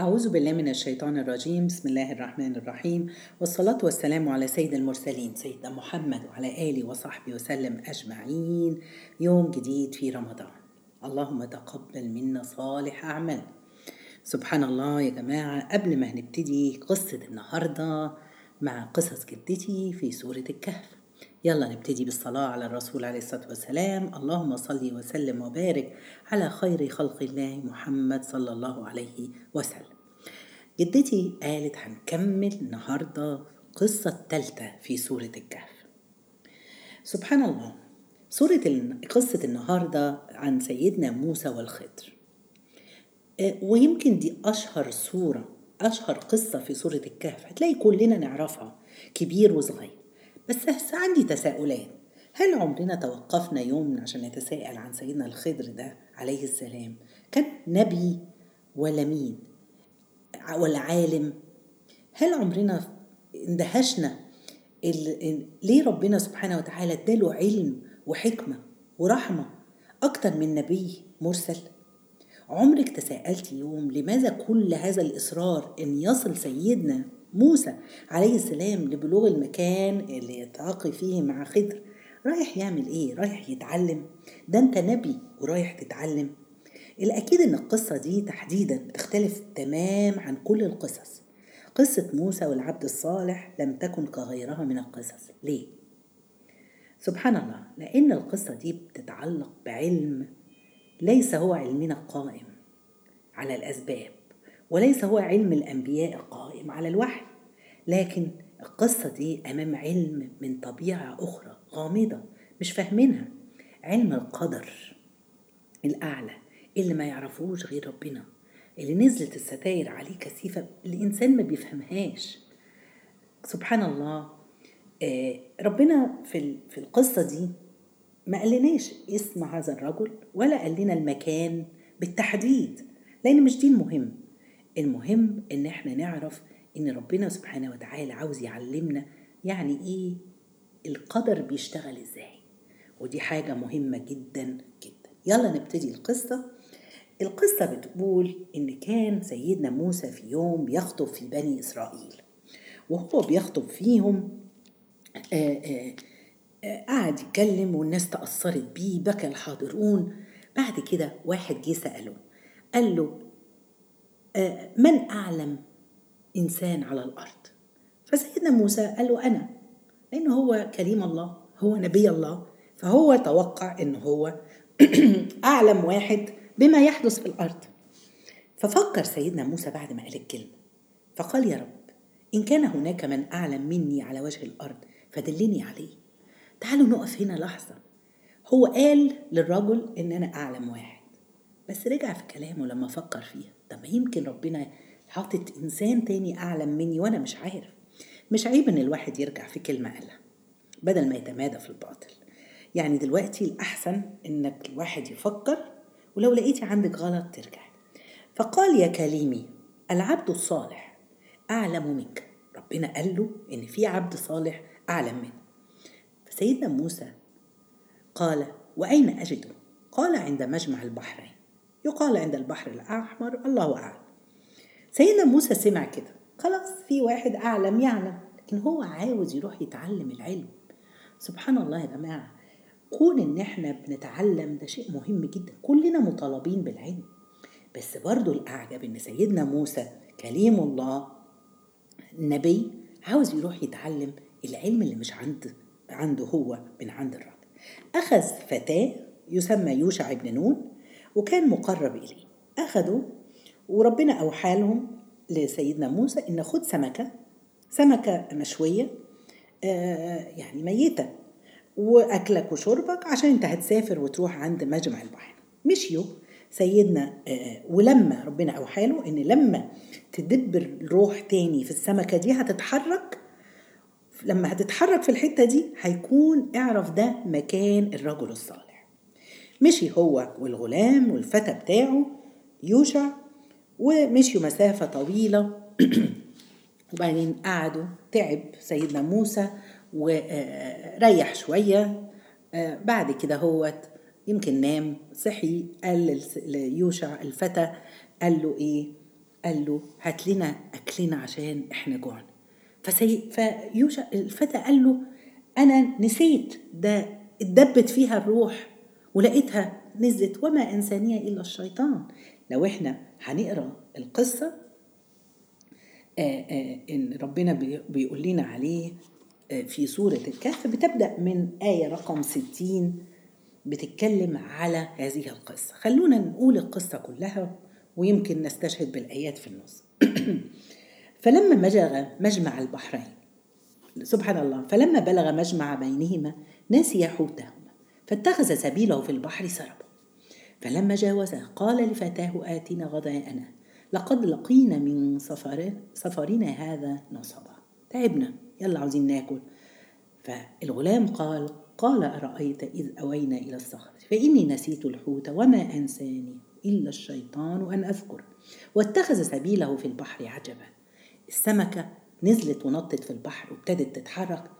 أعوذ بالله من الشيطان الرجيم. بسم الله الرحمن الرحيم. والصلاة والسلام على سيد المرسلين سيدنا محمد وعلى آله وصحبه وسلم أجمعين. يوم جديد في رمضان. اللهم تقبل منا صالح أعمال سبحان الله يا جماعة قبل ما هنبتدي قصة النهاردة مع قصص جدتي في سورة الكهف. يلا نبتدي بالصلاة على الرسول عليه الصلاة والسلام. اللهم صل وسلم وبارك على خير خلق الله محمد صلى الله عليه وسلم. جدتي قالت هنكمل النهاردة قصة التالتة في سورة الكهف. سبحان الله سورة قصة النهاردة عن سيدنا موسى والخضر. ويمكن دي أشهر سورة أشهر قصة في سورة الكهف. هتلاقي كلنا نعرفها كبير وصغير. بس عندي تساؤلات. هل عمرنا توقفنا يوم عشان نتساءل عن سيدنا الخضر ده عليه السلام؟ كان نبي ولا مين؟ ولا عالم؟ هل عمرنا اندهشنا ليه ربنا سبحانه وتعالى اداله علم وحكمة ورحمة أكتر من نبي مرسل؟ عمرك تساءلت يوم لماذا كل هذا الإصرار أن يصل سيدنا موسى عليه السلام لبلوغ المكان اللي يلتقي فيه مع خضر. رايح يعمل إيه؟ رايح يتعلم. ده أنت نبي ورايح تتعلم. الأكيد إن القصة دي تحديدا بتختلف تمام عن كل القصص. قصة موسى والعبد الصالح لم تكن كغيرها من القصص. ليه؟ سبحان الله لأن القصة دي بتتعلق بعلم ليس هو علمنا القائم على الأسباب وليس هو علم الأنبياء القائم على الوحي. لكن القصة دي أمام علم من طبيعة أخرى غامضة مش فاهمينها. علم القدر الأعلى اللي ما يعرفوش غير ربنا. اللي نزلت الستاير عليه كثيفة الإنسان ما بيفهمهاش. سبحان الله آه ربنا في في القصة دي ما قالناش اسم هذا الرجل ولا قال لنا المكان بالتحديد لأن مش دي المهم. المهم إن إحنا نعرف إن ربنا سبحانه وتعالى عاوز يعلمنا يعني إيه القدر بيشتغل إزاي. ودي حاجة مهمة جدا جدا. يلا نبتدي القصة. القصة بتقول إن كان سيدنا موسى في يوم بيخطب في بني إسرائيل. وهو بيخطب فيهم آآ آآ آآ قعد يتكلم والناس تأثرت بيه بكى الحاضرون. بعد كده واحد جه سأله قال له من أعلم إنسان على الأرض. فسيدنا موسى قال له أنا لأنه هو كريم الله هو نبي الله فهو توقع إن هو أعلم واحد بما يحدث في الأرض. ففكر سيدنا موسى بعد ما قال الكلمة فقال يا رب إن كان هناك من أعلم مني على وجه الأرض فدلني عليه. تعالوا نقف هنا لحظة. هو قال للرجل إن أنا أعلم واحد بس رجع في كلامه لما فكر فيها. طب يمكن ربنا حاطط إنسان تاني أعلم مني وأنا مش عارف. مش عيب إن الواحد يرجع في كلمة قالها بدل ما يتمادى في الباطل. يعني دلوقتي الأحسن إنك الواحد يفكر ولو لقيتي عندك غلط ترجع فقال يا كليمي العبد الصالح أعلم منك. ربنا قال له إن في عبد صالح أعلم منه فسيدنا موسى قال وأين أجده؟ قال عند مجمع البحرين. يقال عند البحر الأحمر الله أعلم. سيدنا موسى سمع كده. خلاص في واحد أعلم يعلم لكن هو عاوز يروح يتعلم العلم. سبحان الله يا جماعة كون إن إحنا بنتعلم ده شيء مهم جدا. كلنا مطالبين بالعلم. بس برضو الأعجب إن سيدنا موسى كليم الله نبي عاوز يروح يتعلم العلم اللي مش عند عنده هو من عند الرب. أخذ فتاة يسمى يوشع بن نون وكان مقرب إليه. اخذوا وربنا اوحى لهم لسيدنا موسى إن خد سمكة سمكة مشوية آه يعني ميتة وأكلك وشربك عشان أنت هتسافر وتروح عند مجمع البحر. مشيوا سيدنا ولما ربنا اوحى له إن لما تدبر روح تاني في السمكة دي هتتحرك لما هتتحرك في الحتة دي هيكون اعرف ده مكان الرجل الصالح. مشي هو والغلام والفتى بتاعه يوشع ومشيوا مسافة طويلة. وبعدين قعدوا. تعب سيدنا موسى وريح شوية. بعد كده هو يمكن نام. صحي قال ليوشع الفتى قال له إيه؟ قال له هات لنا أكلنا عشان إحنا جوعنا. فسي... فيوشع الفتى قال له أنا نسيت ده اتدبت فيها الروح ولقيتها نزلت. وما إنسانية إلا الشيطان. لو إحنا هنقرأ القصة آه آه إن ربنا بيقول لنا عليه آه في سورة الكهف بتبدأ من آية رقم 60 بتتكلم على هذه القصة. خلونا نقول القصة كلها ويمكن نستشهد بالآيات في النص. فلما مجغ مجمع البحرين سبحان الله فلما بلغ مجمع بينهما نسي حوتهما فاتخذ سبيله في البحر سربا. فلما جاوزه قال لفتاه آتنا غداءنا لقد لقينا من سفر سفرنا هذا نصبا. تعبنا يلا عاوزين ناكل. فالغلام قال قال أرأيت إذ أوينا إلى الصخرة فإني نسيت الحوت وما أنساني إلا الشيطان أن أذكر. واتخذ سبيله في البحر عجبا. السمكة نزلت ونطت في البحر وابتدت تتحرك.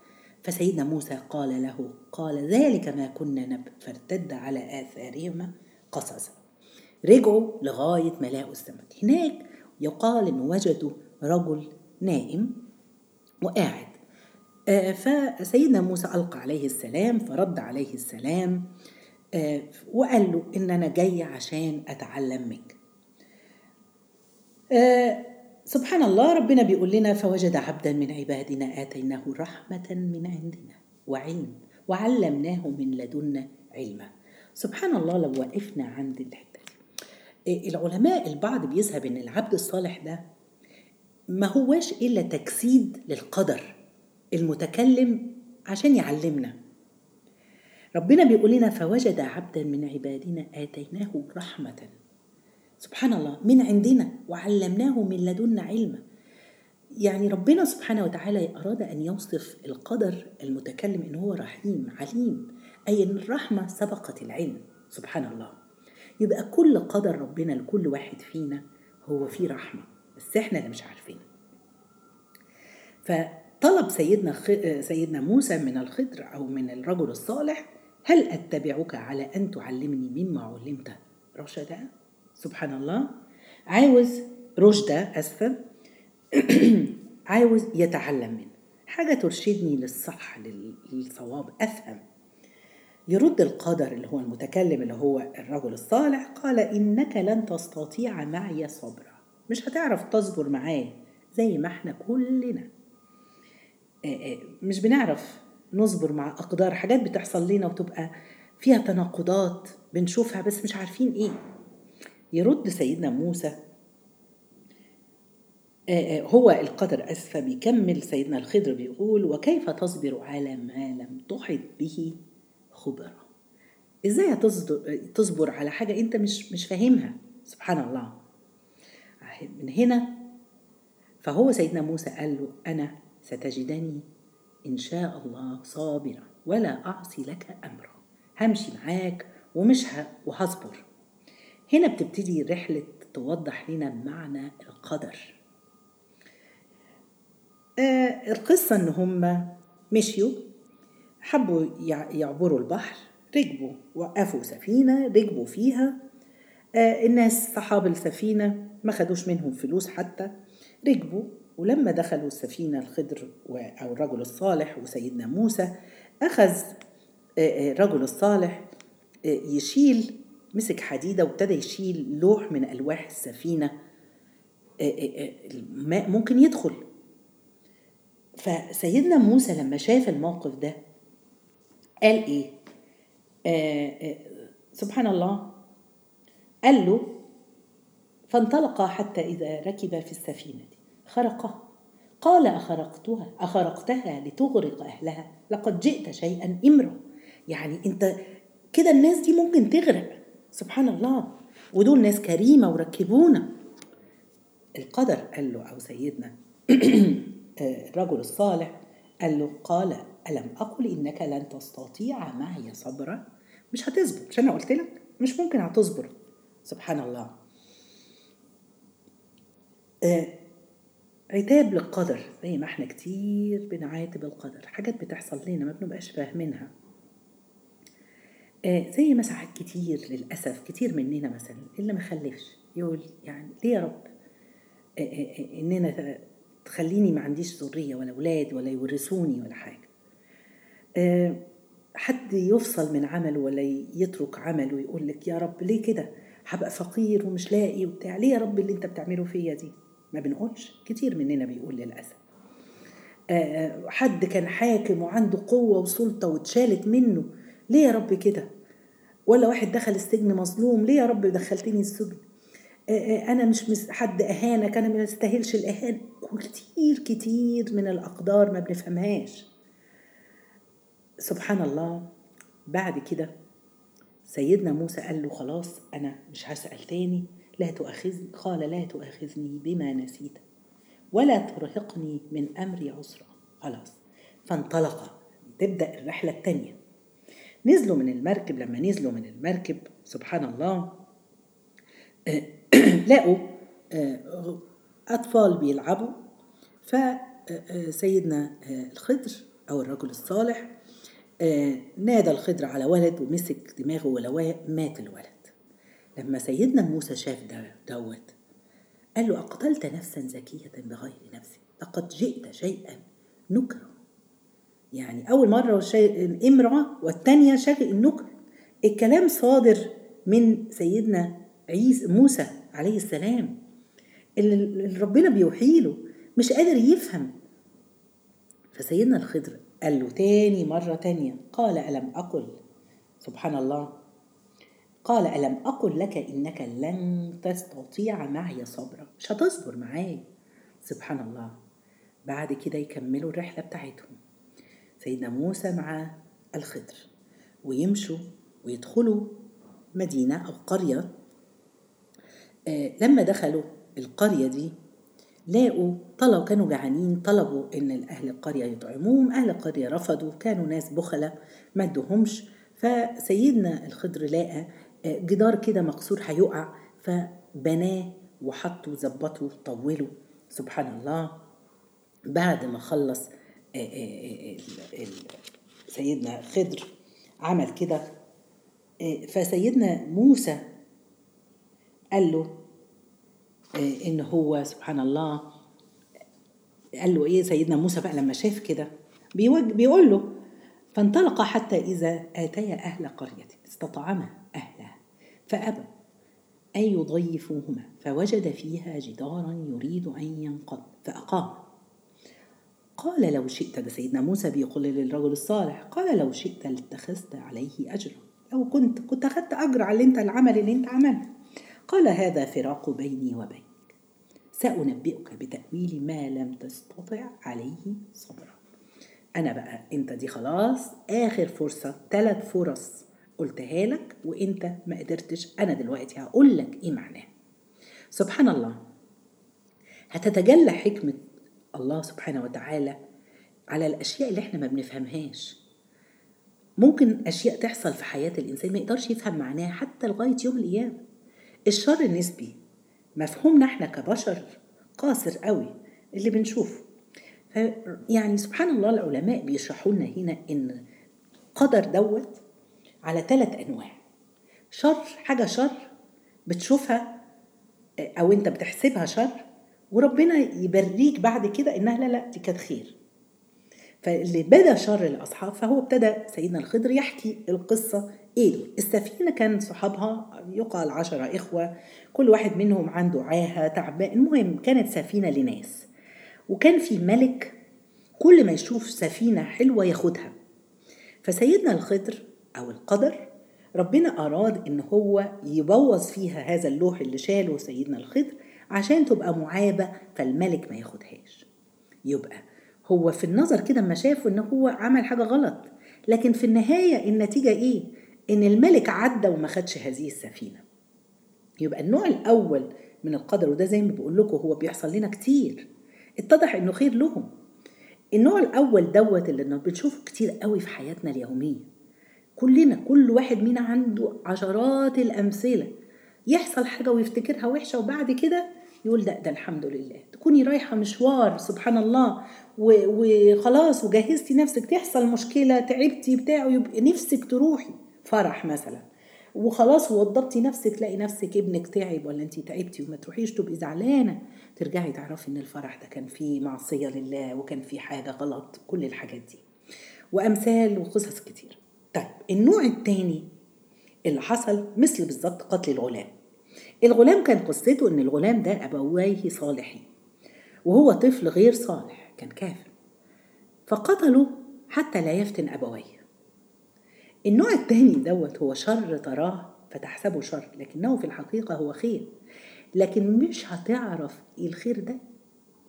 فسيدنا موسى قال له قال ذلك ما كنا نبغي فارتد على آثارهما. قصصا رجعوا لغاية ما لقوا السمك هناك يقال إن وجدوا رجل نائم وقاعد. آه فسيدنا موسى ألقى عليه السلام فرد عليه السلام آه وقال له إن أنا جاي عشان أتعلم منك. آه سبحان الله ربنا بيقول لنا فوجد عبدا من عبادنا آتيناه رحمة من عندنا وعلم وعلمناه من لدنا علما. سبحان الله لو وقفنا عند الحتة دي. العلماء البعض بيذهب إن العبد الصالح ده ما هواش إلا تجسيد للقدر المتكلم عشان يعلمنا. ربنا بيقول لنا فوجد عبدا من عبادنا آتيناه رحمة. سبحان الله من عندنا وعلمناه من لدنا علما. يعني ربنا سبحانه وتعالى أراد أن يوصف القدر المتكلم إن هو رحيم عليم. أي أن الرحمة سبقت العلم. سبحان الله. يبقى كل قدر ربنا لكل واحد فينا هو فيه رحمة بس إحنا اللي مش عارفين فطلب سيدنا سيدنا موسى من الخضر أو من الرجل الصالح هل أتبعك على أن تعلمني مما علمت؟ رشدا؟ سبحان الله. عاوز رشدة أسفة؟ عاوز يتعلم منه. حاجة ترشدني للصح للصواب أفهم. يرد القدر اللي هو المتكلم اللي هو الرجل الصالح قال إنك لن تستطيع معي صبرا. مش هتعرف تصبر معايا زي ما إحنا كلنا. مش بنعرف نصبر مع أقدار. حاجات بتحصل لنا وتبقى فيها تناقضات بنشوفها بس مش عارفين إيه. يرد سيدنا موسى هو القدر أسفة بيكمل سيدنا الخضر بيقول وكيف تصبر على ما لم تحط به خبرا إزاي تصبر على حاجة أنت مش مش فاهمها؟ سبحان الله. من هنا فهو سيدنا موسى قال له أنا ستجدني إن شاء الله صابرا ولا أعصي لك أمرا. همشي معاك ومش. وهصبر. هنا بتبتدي رحلة توضح لنا معنى القدر. آه القصة إن هم مشيوا حبوا يعبروا البحر ركبوا وقفوا سفينة ركبوا فيها. آه الناس صحاب السفينة ما خدوش منهم فلوس حتى ركبوا. ولما دخلوا السفينة الخضر أو الرجل الصالح وسيدنا موسى أخذ الرجل الصالح يشيل مسك حديدة وابتدى يشيل لوح من ألواح السفينة. الماء ممكن يدخل. فسيدنا موسى لما شاف الموقف ده قال إيه؟ آه سبحان الله. قال له فانطلق حتى إذا ركب في السفينة. خرقها قال أخرقتها أخرقتها لتغرق أهلها. لقد جئت شيئا إمرا. يعني أنت كده الناس دي ممكن تغرق. سبحان الله. ودول ناس كريمة وركبونا. القدر قال له أو سيدنا الرجل الصالح قال له قال ألم أقل إنك لن تستطيع معي صبرا؟ مش هتصبر مش أنا قلت لك مش ممكن هتصبر. سبحان الله. آه عتاب للقدر زي ما إحنا كتير بنعاتب القدر حاجات بتحصل لنا ما بنبقاش فاهمينها. آه زي ما ساعات كتير للأسف كتير مننا مثلا اللي ما خلفش يقول يعني ليه يا رب؟ إننا تخليني ما عنديش ذرية ولا أولاد ولا يورثوني ولا حاجة. حد يفصل من عمله ولا يترك عمله ويقول لك يا رب ليه كده؟ هبقى فقير ومش لاقي وبتاع. ليه يا رب اللي انت بتعمله فيا دي؟ ما بنقولش. كتير مننا بيقول للأسف. حد كان حاكم وعنده قوة وسلطة واتشالت منه. ليه يا رب كده؟ ولا واحد دخل السجن مظلوم. ليه يا رب دخلتني السجن؟ أنا مش حد أهانك. أنا ما استاهلش الإهانة. كتير كتير من الأقدار ما بنفهمهاش. سبحان الله بعد كده سيدنا موسى قال له خلاص أنا مش هسأل تاني لا تؤاخذني. قال لا تؤاخذني بما نسيت ولا ترهقني من أمري عسرا. خلاص. فانطلق. تبدأ الرحلة الثانية نزلوا من المركب. لما نزلوا من المركب سبحان الله لقوا أطفال بيلعبوا. فسيدنا الخضر أو الرجل الصالح نادى الخضر على ولد ومسك دماغه ولواه مات الولد. لما سيدنا موسى شاف ده دوت قال له أقتلت نفسا زكية بغير نفس لقد جئت شيئا نكرا. يعني أول مرة شيء امرأة والثانية شيء نكر. الكلام صادر من سيدنا عيسى موسى عليه السلام. اللي ربنا بيوحي له مش قادر يفهم. فسيدنا الخضر قال له تاني مرة تانية قال ألم أقل؟ سبحان الله. قال ألم أقل لك إنك لن تستطيع معي صبرا؟ مش هتصبر معايا. سبحان الله. بعد كده يكملوا الرحلة بتاعتهم. سيدنا موسى مع الخضر ويمشوا ويدخلوا مدينة أو قرية. آه لما دخلوا القرية دي لاقوا طلبوا كانوا جعانين طلبوا إن أهل القرية يطعموهم أهل القرية رفضوا كانوا ناس بخلة ما ادوهمش. فسيدنا الخضر لقى جدار كده مكسور هيقع فبناه وحطوا ظبطوا طولوا سبحان الله. بعد ما خلص سيدنا خضر عمل كده فسيدنا موسى قال له ان هو سبحان الله قال له إيه سيدنا موسى بقى لما شاف كده بيقول له فانطلق حتى إذا آتيا أهل قرية استطعما أهلها فابوا أن يضيفوهما فوجد فيها جدارا يريد أن ينقض فأقام. قال لو شئت ده سيدنا موسى بيقول للرجل الصالح قال لو شئت لاتخذت عليه أجرا لو كنت كنت أخذت أجر على أنت العمل اللي أنت عملته. قال هذا فراق بيني وبينك. سأنبئك بتأويل ما لم تستطع عليه صبرا. أنا بقى أنت دي خلاص آخر فرصة ثلاث فرص. قلتها لك وأنت ما قدرتش. أنا دلوقتي هقول لك إيه معناه سبحان الله. هتتجلى حكمة الله سبحانه وتعالى على الأشياء اللي إحنا ما بنفهمهاش. ممكن أشياء تحصل في حياة الإنسان ما يقدرش يفهم معناها حتى لغاية يوم القيامة. الشر النسبي. مفهومنا إحنا كبشر قاصر قوي اللي بنشوفه. يعني سبحان الله العلماء بيشرحوا لنا هنا إن قدر دوت على ثلاث أنواع. شر حاجة شر بتشوفها أو أنت بتحسبها شر وربنا يبريك بعد كده إنها لا لا دي كانت خير. فاللي بدا شر الأصحاب فهو ابتدى سيدنا الخضر يحكي القصة دول السفينة كان صحابها يقال عشرة إخوة كل واحد منهم عنده عاهة تعبان المهم كانت سفينة لناس. وكان في ملك كل ما يشوف سفينة حلوة ياخدها. فسيدنا الخضر أو القدر ربنا أراد إن هو يبوظ فيها هذا اللوح اللي شاله سيدنا الخضر عشان تبقى معابة فالملك ما ياخدهاش. يبقى هو في النظر كده اما شافه إن هو عمل حاجة غلط. لكن في النهاية النتيجة إيه؟ إن الملك عدى وما خدش هذه السفينة. يبقى النوع الأول من القدر وده زي ما بقول لكم هو بيحصل لنا كتير. اتضح إنه خير لهم. النوع الأول دوت اللي بنشوفه كتير قوي في حياتنا اليومية. كلنا كل واحد منا عنده عشرات الأمثلة. يحصل حاجة ويفتكرها وحشة وبعد كده يقول ده ده الحمد لله. تكوني رايحة مشوار سبحان الله وخلاص وجهزتي نفسك تحصل مشكلة تعبتي بتاع يبقى نفسك تروحي. فرح مثلا. وخلاص ووضبتي نفسك تلاقي نفسك ابنك تعب ولا انت تعبتي وما تروحيش تبقي زعلانة ترجعي تعرفي إن الفرح ده كان فيه معصية لله وكان فيه حاجة غلط كل الحاجات دي. وأمثال وقصص كتير. طيب النوع الثاني اللي حصل مثل بالظبط قتل الغلام. الغلام كان قصته إن الغلام ده أبويه صالحين وهو طفل غير صالح كان كافر. فقتله حتى لا يفتن أبويه. النوع الثاني دوت هو شر تراه فتحسبه شر لكنه في الحقيقة هو خير. لكن مش هتعرف إيه الخير ده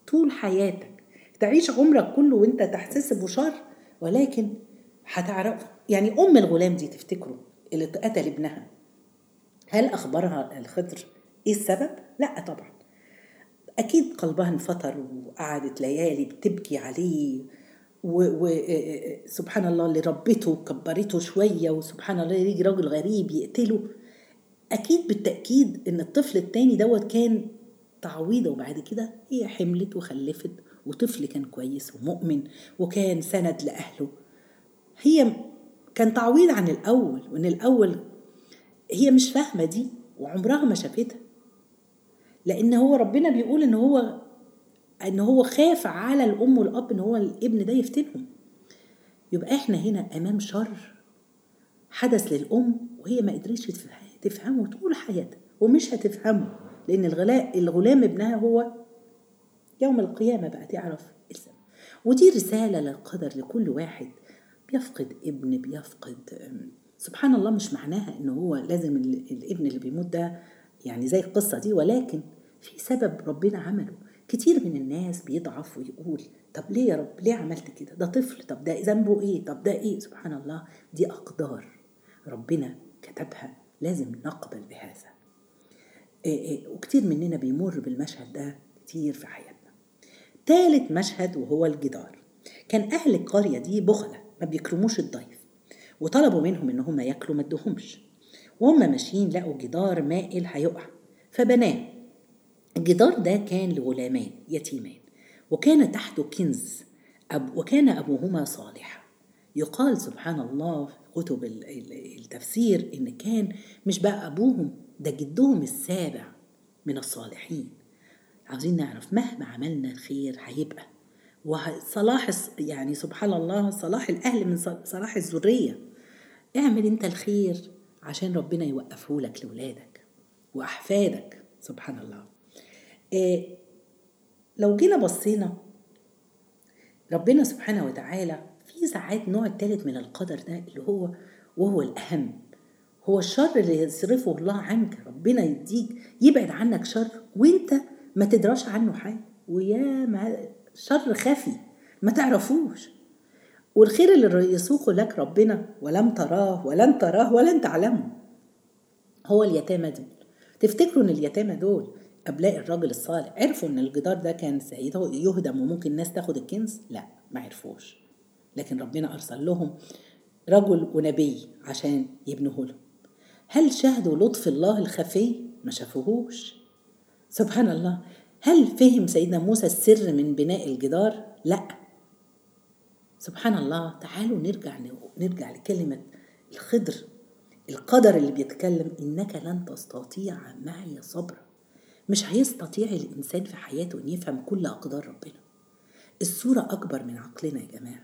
طول حياتك. تعيش عمرك كله وانت تحتسبه شر ولكن هتعرف يعني أم الغلام دي تفتكروا اللي قتل ابنها. هل أخبرها الخضر إيه السبب؟ لا طبعا. أكيد قلبها انفطر وقعدت ليالي بتبكي عليه وسبحان الله اللي ربته وكبرته شوية وسبحان الله يجي راجل غريب يقتله. أكيد بالتأكيد إن الطفل التاني دوت كان تعويضة وبعد كده هي حملت وخلفت وطفل كان كويس ومؤمن وكان سند لأهله. هي كان تعويض عن الأول وإن الأول هي مش فاهمة دي وعمرها ما شافتها. لأن هو ربنا بيقول إن هو إن هو خاف على الأم والأب إن هو الابن ده يفتنهم. يبقى إحنا هنا أمام شر حدث للأم وهي ما قدرتش تفهمه طول حياتها ومش هتفهمه لأن الغلاء الغلام ابنها هو يوم القيامة بقى تعرف السبب. ودي رسالة للقدر لكل واحد بيفقد ابن بيفقد سبحان الله مش معناها إن هو لازم الابن اللي بيموت ده يعني زي القصة دي ولكن في سبب ربنا عمله. كتير من الناس بيضعف ويقول طب ليه يا رب؟ ليه عملت كده؟ ده طفل طب ده ذنبه إيه؟ طب ده إيه؟ سبحان الله دي أقدار ربنا كتبها لازم نقبل بهذا. إيه إيه وكتير مننا بيمر بالمشهد ده كتير في حياتنا. تالت مشهد وهو الجدار. كان أهل القرية دي بخلة ما بيكرموش الضيف وطلبوا منهم إن هم ياكلوا ما ادوهمش. وهم ماشيين لقوا جدار مائل هيقع فبناه. الجدار ده كان لغلامين يتيمين وكان تحته كنز أب وكان أبوهما صالحا. يقال سبحان الله في كتب التفسير إن كان مش بقى أبوهم ده جدهم السابع من الصالحين. عاوزين نعرف مهما عملنا الخير هيبقى. وصلاح يعني سبحان الله صلاح الأهل من صلاح الذرية. اعمل أنت الخير عشان ربنا يوقفه لك لولادك وأحفادك سبحان الله. لو جينا بصينا ربنا سبحانه وتعالى في ساعات نوع الثالث من القدر ده اللي هو وهو الأهم. هو الشر اللي يصرفه الله عنك ربنا يديك يبعد عنك شر وانت ما تدراش عنه حاجة. ويا ما شر خفي ما تعرفوش. والخير اللي يسوقه لك ربنا ولم تراه ولن تراه ولن تعلمه هو اليتامى دول. تفتكروا إن اليتامى دول أبناء الراجل الصالح عرفوا إن الجدار ده كان يهدم وممكن الناس تاخد الكنز؟ لا ما عرفوش. لكن ربنا أرسل لهم رجل ونبي عشان يبنوه لهم. هل شاهدوا لطف الله الخفي؟ ما شافوهوش. سبحان الله. هل فهم سيدنا موسى السر من بناء الجدار؟ لا. سبحان الله. تعالوا نرجع نرجع لكلمة الخضر القدر اللي بيتكلم إنك لن تستطيع معي صبرا مش هيستطيع الإنسان في حياته أن يفهم كل أقدار ربنا. الصورة أكبر من عقلنا يا جماعة.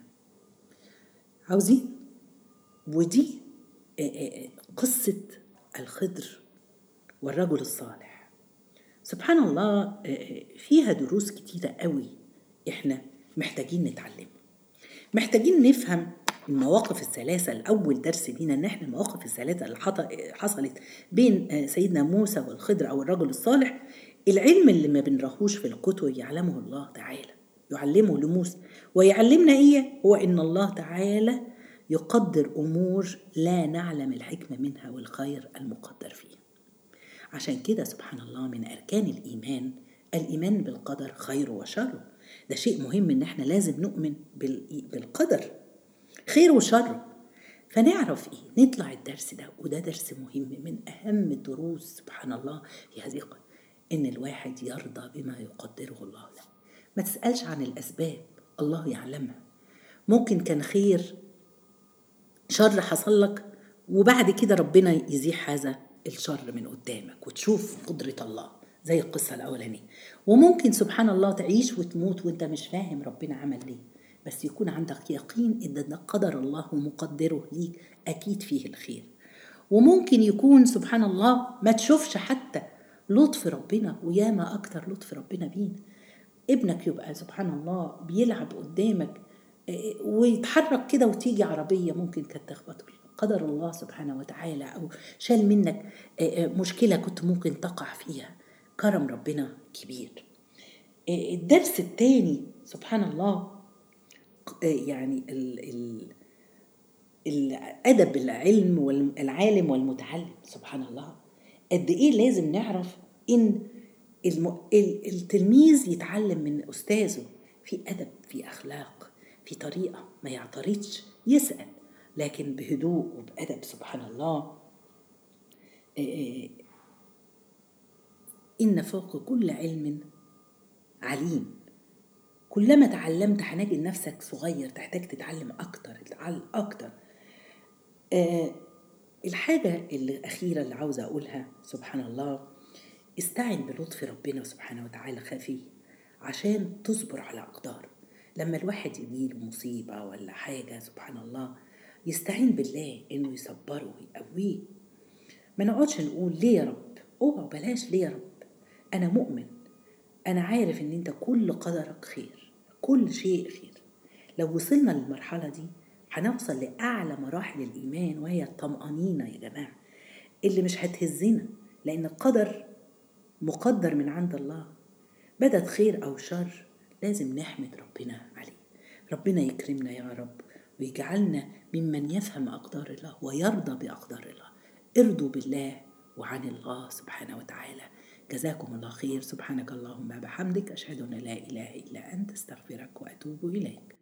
عاوزين؟ ودي قصة الخضر والرجل الصالح. سبحان الله فيها دروس كتيرة قوي إحنا محتاجين نتعلمها. محتاجين نفهم المواقف الثلاثة الأول درس لينا إن إحنا المواقف الثلاثة اللي حصلت بين سيدنا موسى والخضر أو الرجل الصالح العلم اللي ما بنراهوش في الكتب يعلمه الله تعالى يعلمه لموسى. ويعلمنا إيه؟ هو إن الله تعالى يقدر أمور لا نعلم الحكمة منها والخير المقدر فيها. عشان كده سبحان الله من أركان الإيمان الإيمان بالقدر خير وشر ده شيء مهم إن إحنا لازم نؤمن بالقدر. خير وشر. فنعرف إيه؟ نطلع الدرس ده وده درس مهم من أهم الدروس سبحان الله في هذه إن الواحد يرضى بما يقدره الله له. ما تسألش عن الأسباب الله يعلمها. ممكن كان خير شر حصل لك وبعد كده ربنا يزيح هذا الشر من قدامك وتشوف قدرة الله زي القصة الأولانية. وممكن سبحان الله تعيش وتموت وأنت مش فاهم ربنا عمل ليه. بس يكون عندك يقين إن قدر الله ومقدره ليك أكيد فيه الخير. وممكن يكون سبحان الله ما تشوفش حتى لطف ربنا وياما أكتر لطف ربنا بينا. ابنك يبقى سبحان الله بيلعب قدامك ويتحرك كده وتيجي عربية ممكن كانت تخبطه. قدر الله سبحانه وتعالى أو شال منك مشكلة كنت ممكن تقع فيها. كرم ربنا كبير. الدرس الثاني سبحان الله يعني ال ال الأدب العلم والعالم والمتعلم. سبحان الله قد إيه لازم نعرف إن الم... التلميذ يتعلم من أستاذه في أدب في أخلاق في طريقة ما يعترضش يسأل لكن بهدوء وبأدب. سبحان الله إن فوق كل علم عليم. كلما تعلمت هنجد نفسك صغير تحتاج تتعلم أكتر تتعلم أكتر. أه الحاجة الأخيرة اللي عاوزة أقولها سبحان الله استعن بلطف ربنا سبحانه وتعالى خفي عشان تصبر على أقدار. لما الواحد يجيله مصيبة ولا حاجة سبحان الله يستعين بالله إنه يصبره ويقويه. ما نقعدش نقول ليه يا رب؟ أوعى بلاش ليه يا رب؟ أنا مؤمن. أنا عارف إن أنت كل قدرك خير. كل شيء خير. لو وصلنا للمرحلة دي هنوصل لأعلى مراحل الإيمان وهي الطمأنينة يا جماعة اللي مش هتهزنا لأن القدر مقدر من عند الله. بدت خير أو شر لازم نحمد ربنا عليه. ربنا يكرمنا يا رب ويجعلنا ممن يفهم أقدار الله ويرضى بأقدار الله. ارضوا بالله وعن الله سبحانه وتعالى. جزاكم الله خير. سبحانك اللهم بحمدك. أشهد أن لا إله إلا أنت. أستغفرك وأتوب إليك.